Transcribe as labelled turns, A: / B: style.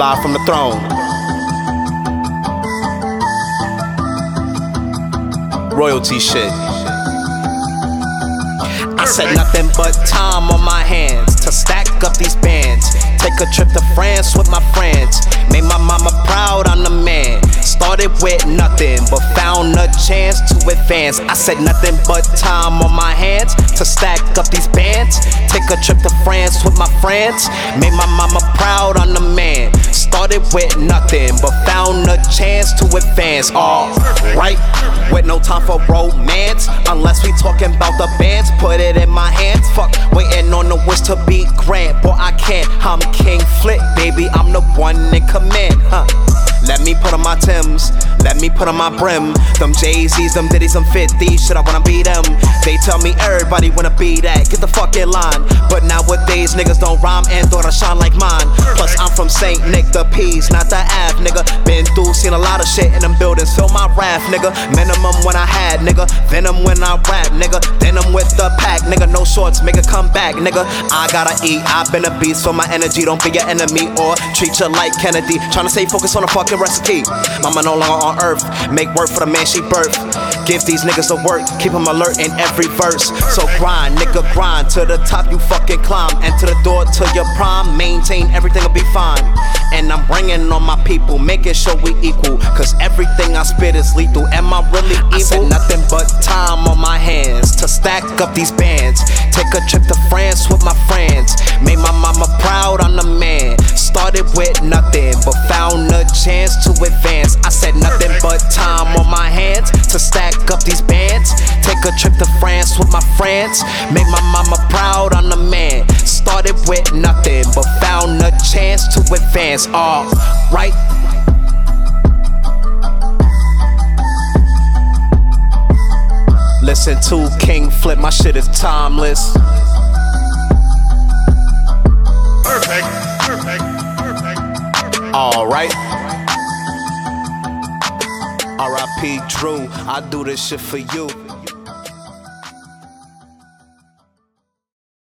A: live from the throne. Royalty shit. I said nothing but time on my hands to stack up these bands. Take a trip to France with my friends. Made my mama proud, I'm the man. Started with nothing, but found a chance to advance. I said nothing but time on my hands to stack up these bands. Take a trip to France with my friends. Made my mama proud, I'm the man. With nothing, but found a chance to advance. Alright, with no time for romance. Unless we talking about the bands, put it in my hands. Fuck, waiting on the wish to be grand. Boy, I can't. I'm King Flip, baby. I'm the one in command, huh? Let me put on my Tims, let me put on my brim. Them Jay-Z's, them Diddy's, them 50s, shit, I wanna be them. They tell me everybody wanna be that, get the fuck in line. But nowadays, niggas don't rhyme and daughter shine like mine. Plus, I'm from St. Nick, the P's, not the Ave, nigga. Been through, seen a lot of shit in them buildings, feel my wrath, nigga. Minimum when I had, nigga. Venom when I rap, nigga. Denim with the pack, nigga. No shorts, make it come back, nigga. I gotta eat, I've been a beast, so my energy don't be your enemy or treat you like Kennedy. Tryna stay focused on the fucking recipe. Mama no longer on earth, make work for the man she birthed. Give these niggas a work, keep them alert in every verse. So grind, nigga, grind to the top, you fucking climb. Enter the door to your prime, maintain everything will be fine. And I'm bringing on my people, making sure we equal. Cause everything I spit is lethal. Am I really evil? I said nothing but time on my hands to stack up these bands. Take a trip to France with my friends. Made my mama proud, I'm the man. Started with nothing, but chance to advance. I said nothing but time on my hands to stack up these bands. Take a trip to France with my friends. Make my mama proud, I'm the man. Started with nothing, but found a chance to advance. Alright. Listen to King Flip, my shit is timeless.
B: Perfect, perfect, perfect, perfect.
A: Alright. RIP Drew, I do this shit for you.